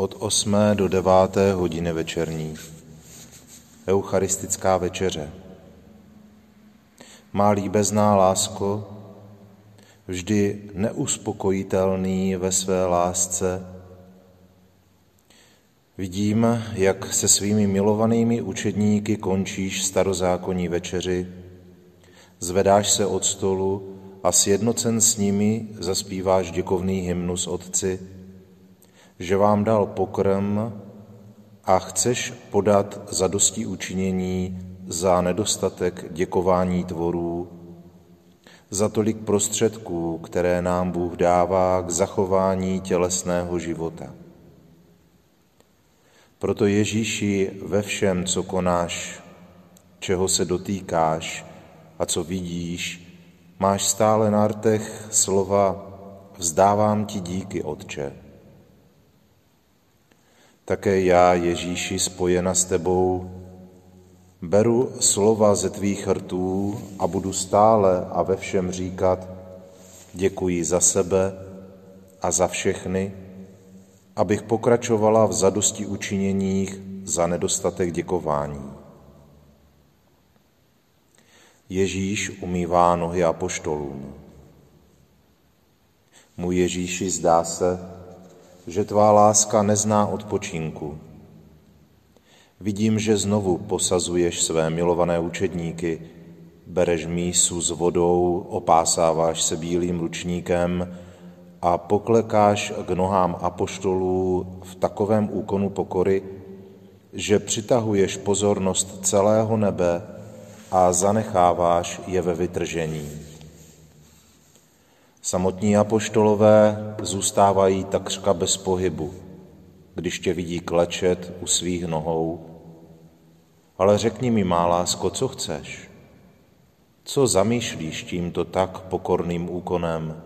od 8. do 9. hodiny večerní. Eucharistická večeře. Má líbezná lásko, vždy neuspokojitelný ve své lásce, vidím, jak se svými milovanými učedníky končíš starozákonní večeři, zvedáš se od stolu a sjednocen s nimi zaspíváš děkovný hymnus Otci, že vám dal pokrm a chceš podat zadosti učinění za nedostatek děkování tvorů, za tolik prostředků, které nám Bůh dává k zachování tělesného života. Proto Ježíši ve všem, co konáš, čeho se dotýkáš a co vidíš, máš stále na rtech slova Vzdávám ti díky, Otče. Také já, Ježíši, spojena s tebou, beru slova ze tvých rtů a budu stále a ve všem říkat děkuji za sebe a za všechny, abych pokračovala v zadosti učiněních za nedostatek děkování. Ježíš umývá nohy apoštolům. Můj Ježíši, zdá se, že tvá láska nezná odpočinku. Vidím, že znovu posazuješ své milované učedníky, bereš mísu s vodou, opásáváš se bílým ručníkem a poklekáš k nohám apoštolů v takovém úkonu pokory, že přitahuješ pozornost celého nebe a zanecháváš je ve vytržení. Samotní apoštolové zůstávají takřka bez pohybu, když tě vidí klečet u svých nohou. Ale řekni mi, má lásko, co chceš? Co zamýšlíš tímto tak pokorným úkonem?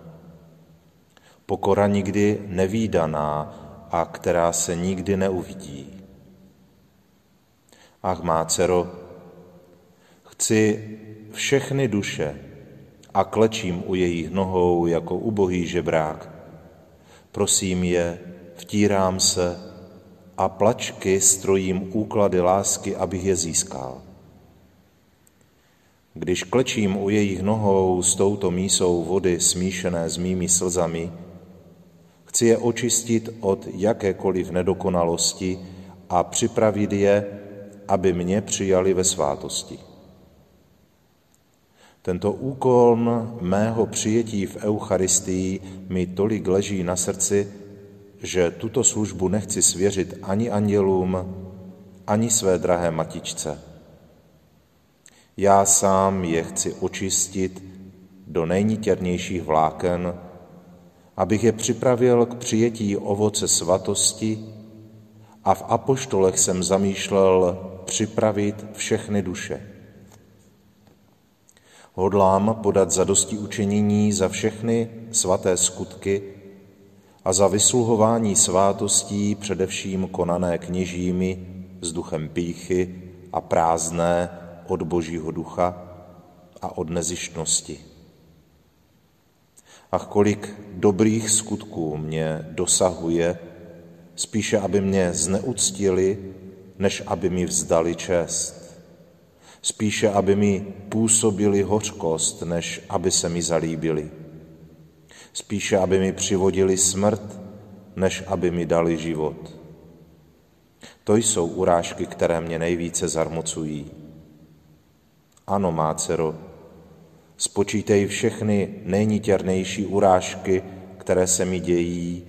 Pokora nikdy nevýdaná a která se nikdy neuvidí. Ach, má dcero, chci všechny duše, a klečím u jejich nohou jako ubohý žebrák. Prosím je, vtírám se a plačky strojím úklady lásky, abych je získal. Když klečím u jejich nohou s touto mísou vody smíšené s mými slzami, chci je očistit od jakékoliv nedokonalosti a připravit je, aby mě přijali ve svátosti. Tento úkol mého přijetí v Eucharistii mi tolik leží na srdci, že tuto službu nechci svěřit ani andělům, ani své drahé matičce. Já sám je chci očistit do nejnitěrnějších vláken, abych je připravil k přijetí ovoce svatosti a v apoštolech jsem zamýšlel připravit všechny duše. Hodlám podat zadosti učinění za všechny svaté skutky a za vysluhování svátostí, především konané kněžími s duchem píchy a prázdné od Božího ducha a od nezištnosti. Ach, kolik dobrých skutků mě dosahuje, spíše aby mě zneuctili, než aby mi vzdali čest. Spíše aby mi působili hořkost, než aby se mi zalíbili. Spíše aby mi přivodili smrt, než aby mi dali život. To jsou urážky, které mě nejvíce zarmocují. Ano, má dcero, spočítej všechny nejnitěrnější urážky, které se mi dějí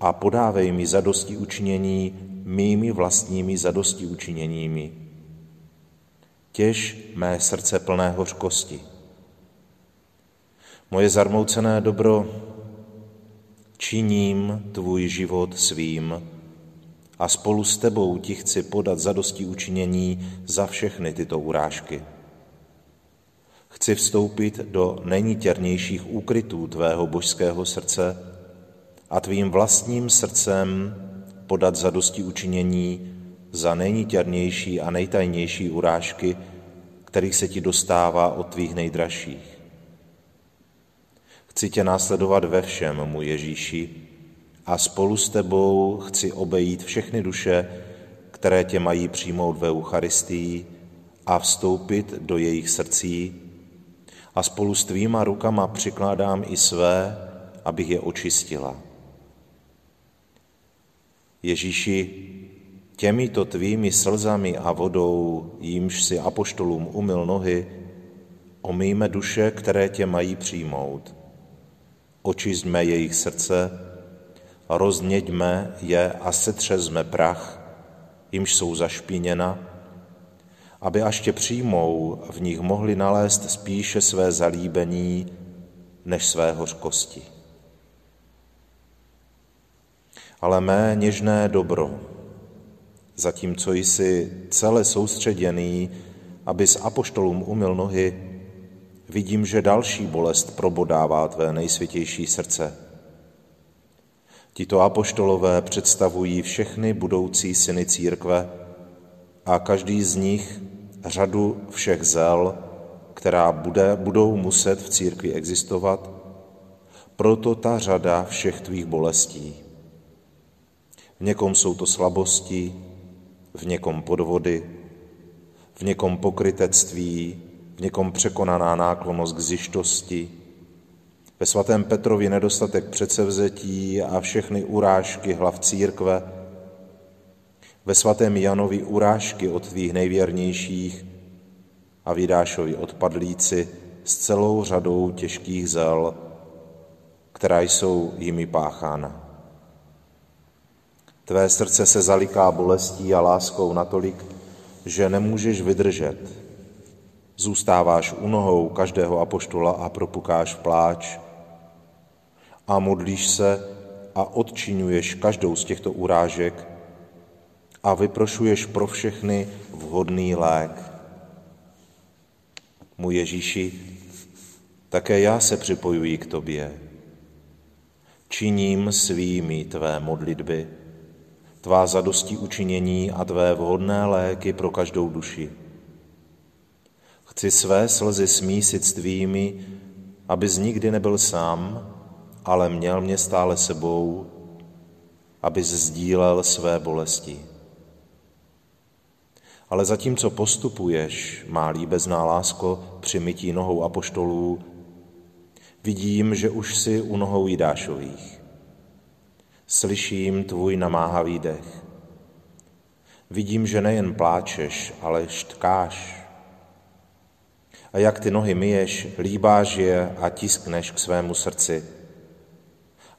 a podávej mi zadosti učinění mými vlastními zadosti učiněními. Těž mé srdce plné hořkosti. Moje zarmoucené dobro, činím tvůj život svým a spolu s tebou ti chci podat zadosti učinění za všechny tyto urážky. Chci vstoupit do nejnitěrnějších úkrytů tvého božského srdce a tvým vlastním srdcem podat zadosti učinění za nejnitěrnější a nejtajnější urážky, kterých se ti dostává od tvých nejdražších. Chci tě následovat ve všem, můj Ježíši, a spolu s tebou chci obejít všechny duše, které tě mají přijmout ve Eucharistii a vstoupit do jejich srdcí a spolu s tvýma rukama přikládám i své, abych je očistila. Ježíši, těmito tvými slzami a vodou, jímž si apoštolům umyl nohy, omýjme duše, které tě mají přijmout. Očistme jejich srdce, rozněďme je a setřezme prach, jimž jsou zašpíněna, aby až tě přijmou, v nich mohli nalézt spíše své zalíbení než své hořkosti. Ale mé něžné dobro, zatímco jsi celé soustředěný, aby s apoštolům umyl nohy, vidím, že další bolest probodává tvé nejsvětější srdce. Tito apoštolové představují všechny budoucí syny církve a každý z nich řadu všech zel, která bude, budou muset v církvi existovat, proto ta řada všech tvých bolestí. V někom jsou to slabosti, v někom podvody, v někom pokrytectví, v někom překonaná náklonost k zjištosti, ve svatém Petrovi nedostatek předsevzetí a všechny urážky hlav církve, ve svatém Janovi urážky od tvých nejvěrnějších a vydášovi odpadlíci s celou řadou těžkých zel, která jsou jimi páchána. Tvé srdce se zaliká bolestí a láskou natolik, že nemůžeš vydržet. Zůstáváš u nohou každého apoštola a propukáš pláč a modlíš se a odčinuješ každou z těchto urážek a vyprošuješ pro všechny vhodný lék. Můj Ježíši, také já se připojuji k tobě. Činím svými tvé modlitby, tvá zadosti učinění a tvé vhodné léky pro každou duši. Chci své slzy smísit s tvými, abys nikdy nebyl sám, ale měl mě stále sebou, abys sdílel své bolesti. Ale zatímco postupuješ, má líbezná lásko, při mytí nohou apoštolů, vidím, že už si u nohou Jidášových. Slyším tvůj namáhavý dech. Vidím, že nejen pláčeš, ale štkáš. A jak ty nohy myješ, líbáš je a tiskneš k svému srdci.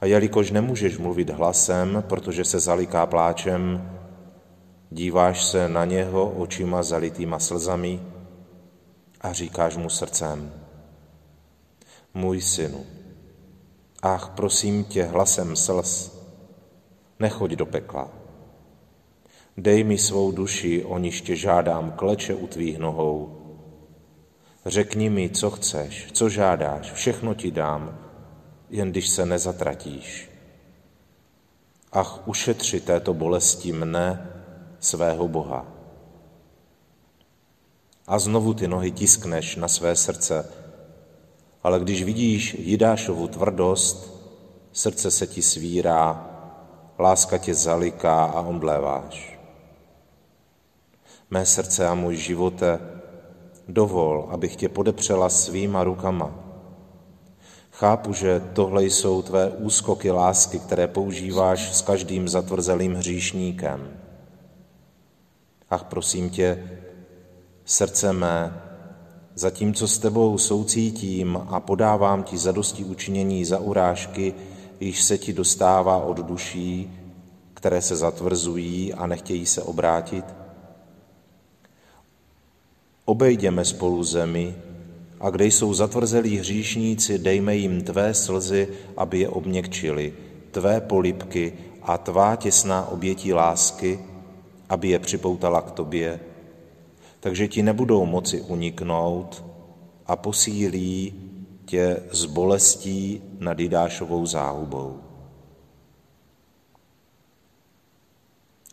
A jelikož nemůžeš mluvit hlasem, protože se zaliká pláčem, díváš se na něho očima zalitýma slzami a říkáš mu srdcem, můj synu, ach, prosím tě hlasem slz, nechoď do pekla. Dej mi svou duši, o níž tě žádám, kleče u tvých nohou. Řekni mi, co chceš, co žádáš, všechno ti dám, jen když se nezatratíš. Ach, ušetři této bolesti mne, svého Boha. A znovu ty nohy tiskneš na své srdce, ale když vidíš Jidášovu tvrdost, srdce se ti svírá, láska tě zaliká a omdléváš. Mé srdce a můj živote, dovol, abych tě podepřela svýma rukama. Chápu, že tohle jsou tvé úskoky lásky, které používáš s každým zatvrzelým hříšníkem. Ach, prosím tě, srdce mé, zatímco s tebou soucítím a podávám ti zadosti učinění za urážky, již se ti dostává od duší, které se zatvrzují a nechtějí se obrátit, Obejděme spolu zemi a kde jsou zatvrzelí hříšníci, dejme jim tvé slzy, aby je obměkčili, tvé polipky a tvá těsná obětí lásky, aby je připoutala k tobě, takže ti nebudou moci uniknout a posílí tě s bolestí nad Jidášovou záhubou.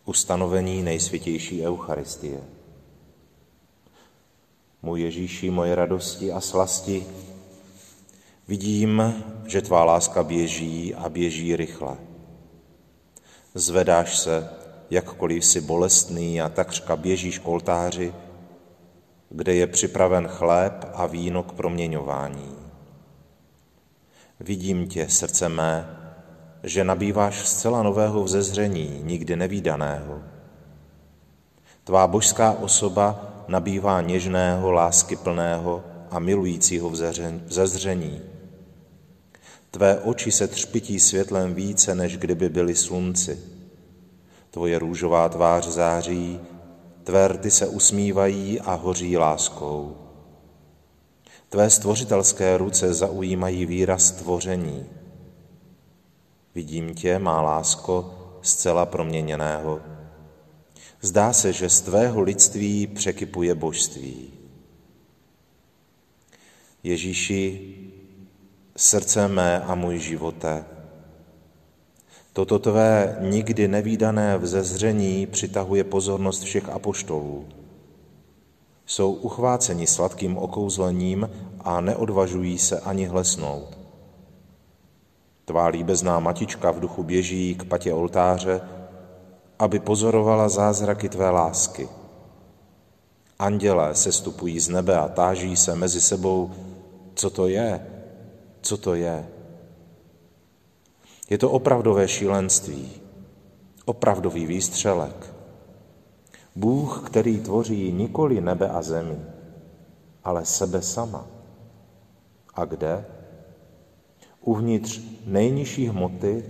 Ustanovení nejsvětější Eucharistie. Můj Ježíši, moje radosti a slasti, vidím, že tvá láska běží a běží rychle. Zvedáš se, jakkoliv jsi bolestný a takřka běžíš k oltáři, kde je připraven chléb a víno k proměňování. Vidím tě, srdce mé, že nabýváš zcela nového vzezření, nikdy nevýdaného. Tvá božská osoba nabývá něžného, láskyplného a milujícího vzezření. Tvé oči se třpití světlem více, než kdyby byly slunci. Tvoje růžová tvář září, tvé rty se usmívají a hoří láskou. Tvé stvořitelské ruce zaujímají výraz stvoření. Vidím tě, má lásko, zcela proměněného Zdá se, že z tvého lidství překypuje božství. Ježíši, srdce mé a můj živote, toto tvé nikdy nevýdané vzezření přitahuje pozornost všech apoštolů. Jsou uchváceni sladkým okouzlením a neodvažují se ani hlesnout. Tvá líbezná matička v duchu běží k patě oltáře, aby pozorovala zázraky tvé lásky. Andělé se stupují z nebe a táží se mezi sebou, co to je, co to je. Je to opravdové šílenství, opravdový výstřelek. Bůh, který tvoří nikoli nebe a zemi, ale sebe sama. A kde? Uvnitř nejnižší hmoty,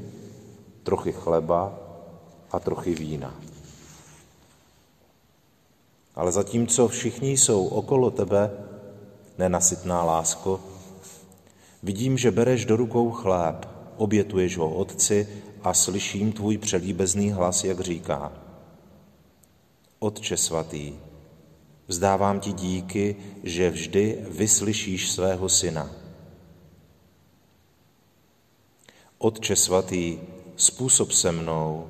trochy chleba a trochy vína. Ale zatímco všichni jsou okolo tebe, nenasytná lásko, vidím, že bereš do rukou chléb, obětuješ ho Otci a slyším tvůj přelíbezný hlas, jak říká. Otče svatý, vzdávám ti díky, že vždy vyslyšíš svého syna. Otče svatý, způsob se mnou,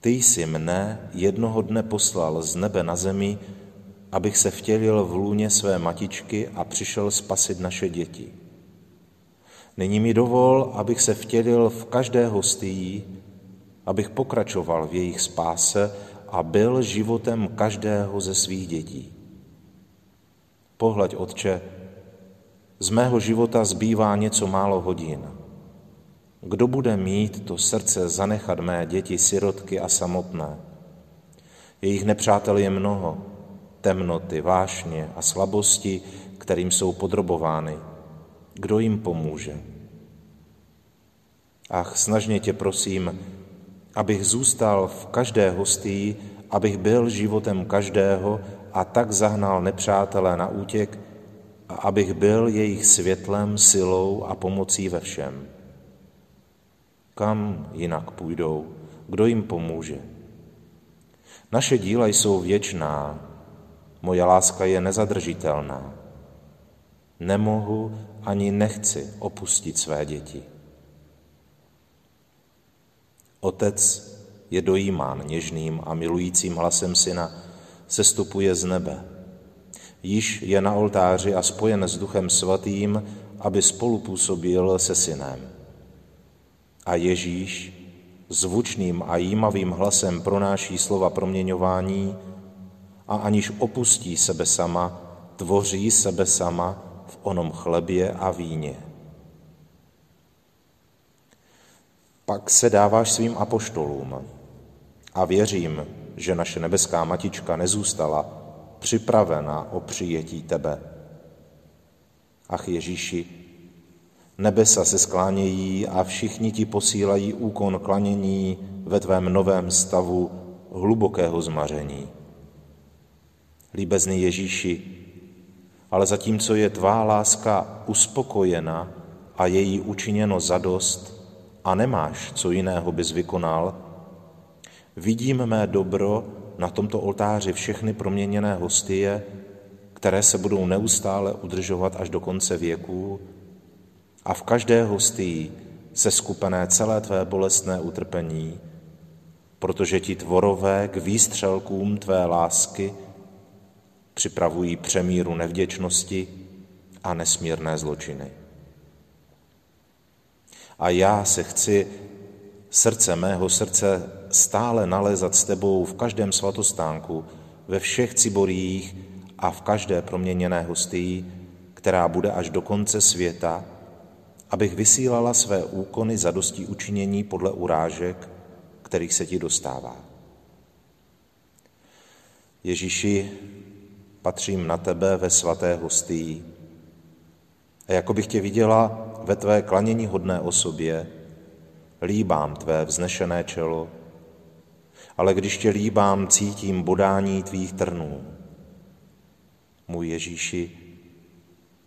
ty jsi mne jednoho dne poslal z nebe na zemi, abych se vtělil v lůně své matičky a přišel spasit naše děti. Nyní mi dovol, abych se vtělil v každé hostii, abych pokračoval v jejich spáse a byl životem každého ze svých dětí. Pohleď, Otče, z mého života zbývá něco málo hodin. Kdo bude mít to srdce zanechat mé děti, sirotky a samotné? Jejich nepřátel je mnoho, temnoty, vášně a slabosti, kterým jsou podrobovány. Kdo jim pomůže? Ach, snažně tě prosím, abych zůstal v každé hostí, abych byl životem každého a tak zahnal nepřátelé na útěk a abych byl jejich světlem, silou a pomocí ve všem. Kam jinak půjdou? Kdo jim pomůže? Naše díla jsou věčná, moje láska je nezadržitelná. Nemohu ani nechci opustit své děti. Otec je dojímán něžným a milujícím hlasem syna, sestupuje z nebe. Již je na oltáři a spojen s Duchem Svatým, aby spolupůsobil se synem. A Ježíš zvučným a jímavým hlasem pronáší slova proměňování a aniž opustí sebe sama, tvoří sebe sama v onom chlebě a víně. Pak se dáváš svým apoštolům a věřím, že naše nebeská matička nezůstala připravena o přijetí tebe. Ach Ježíši, nebesa se sklánějí a všichni ti posílají úkon klanění ve tvém novém stavu hlubokého zmaření. Líbezný Ježíši, ale zatímco je tvá láska uspokojena a její učiněno zadost a nemáš, co jiného bys vykonal, vidím mé dobro na tomto oltáři všechny proměněné hostie, které se budou neustále udržovat až do konce věků a v každé hostii se skupené celé tvé bolestné utrpení, protože ti tvorové k výstřelkům tvé lásky připravují přemíru nevděčnosti a nesmírné zločiny. A já se chci srdce mého srdce stále nalézat s tebou v každém svatostánku, ve všech ciborích a v každé proměněné hostii, která bude až do konce světa, abych vysílala své úkony za dostí učinění podle urážek, kterých se ti dostává. Ježíši, patřím na tebe ve svaté hostii. A jako bych tě viděla ve tvé klanění hodné osobě, líbám tvé vznešené čelo, ale když tě líbám, cítím bodání tvých trnů. Můj Ježíši,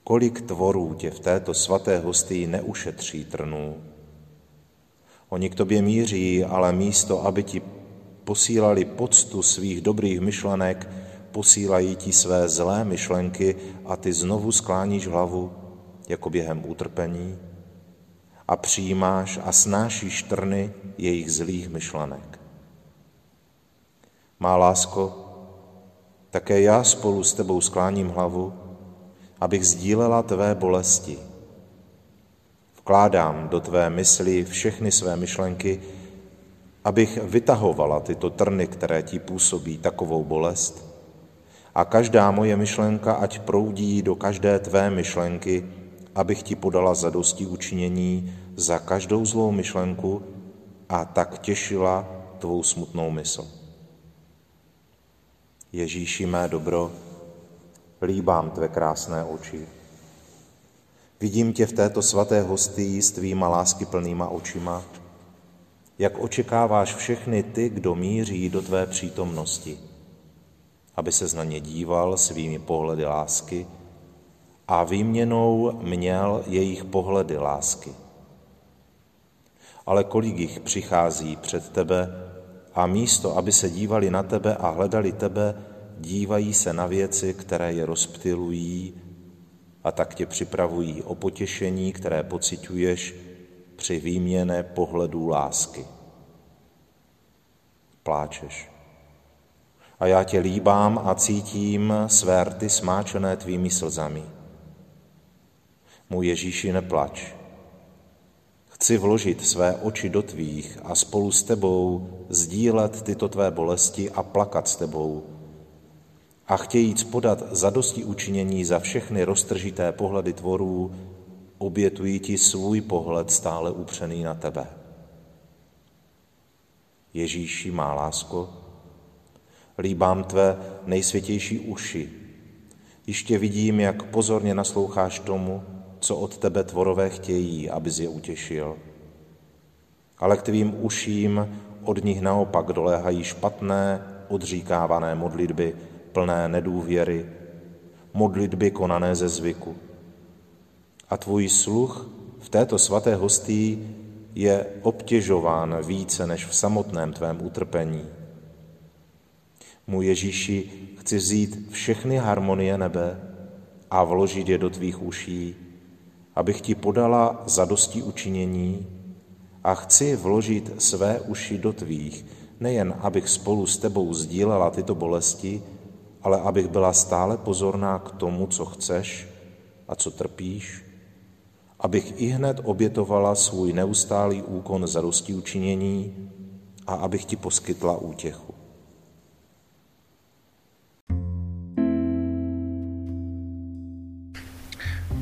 kolik tvorů tě v této svaté hostii neušetří trnů. Oni k tobě míří, ale místo, aby ti posílali poctu svých dobrých myšlenek, posílají ti své zlé myšlenky a ty znovu skláníš hlavu, jako během utrpení, a přijímáš a snášíš trny jejich zlých myšlenek. Má lásko, také já spolu s tebou skláním hlavu, abych sdílela tvé bolesti. Vkládám do tvé mysli všechny své myšlenky, abych vytahovala tyto trny, které ti působí takovou bolest. A každá moje myšlenka, ať proudí do každé tvé myšlenky, abych ti podala zadosti učinění za každou zlou myšlenku a tak těšila tvou smutnou mysl. Ježíši mé dobro, líbám tvé krásné oči. Vidím tě v této svaté hostii s tvýma láskyplnýma očima, jak očekáváš všechny ty, kdo míří do tvé přítomnosti, aby se na ně díval svými pohledy lásky a výměnou měl jejich pohledy lásky. Ale kolik jich přichází před tebe a místo, aby se dívali na tebe a hledali tebe, dívají se na věci, které je rozptilují a tak tě připravují o potěšení, které pociťuješ při výměně pohledů lásky. Pláčeš. A já tě líbám a cítím své rty smáčené tvými slzami. Můj Ježíši, neplač. Chci vložit své oči do tvých a spolu s tebou sdílet tyto tvé bolesti a plakat s tebou. A chtějíc podat zadosti učinění za všechny roztržité pohledy tvorů, obětují ti svůj pohled stále upřený na tebe. Ježíši, má lásko, líbám tvé nejsvětější uši. Ještě vidím, jak pozorně nasloucháš tomu, co od tebe tvorové chtějí, abys je utěšil. Ale k tvým uším od nich naopak doléhají špatné, odříkávané modlitby, plné nedůvěry, modlitby konané ze zvyku. A tvůj sluch v této svaté hostí je obtěžován více než v samotném tvém utrpení. Můj Ježíši, chci vzít všechny harmonie nebe a vložit je do tvých uší, abych ti podala zadosti učinění a chci vložit své uši do tvých, nejen abych spolu s tebou sdílela tyto bolesti, ale abych byla stále pozorná k tomu, co chceš a co trpíš, abych i hned obětovala svůj neustálý úkon zadosti učinění a abych ti poskytla útěchu.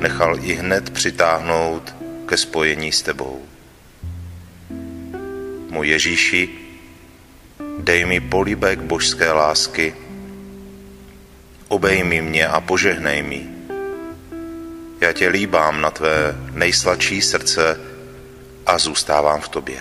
nechal i hned přitáhnout ke spojení s tebou. Můj Ježíši, dej mi políbek božské lásky, obejmi mě a požehnej mi. Já tě líbám na tvé nejsladší srdce a zůstávám v tobě.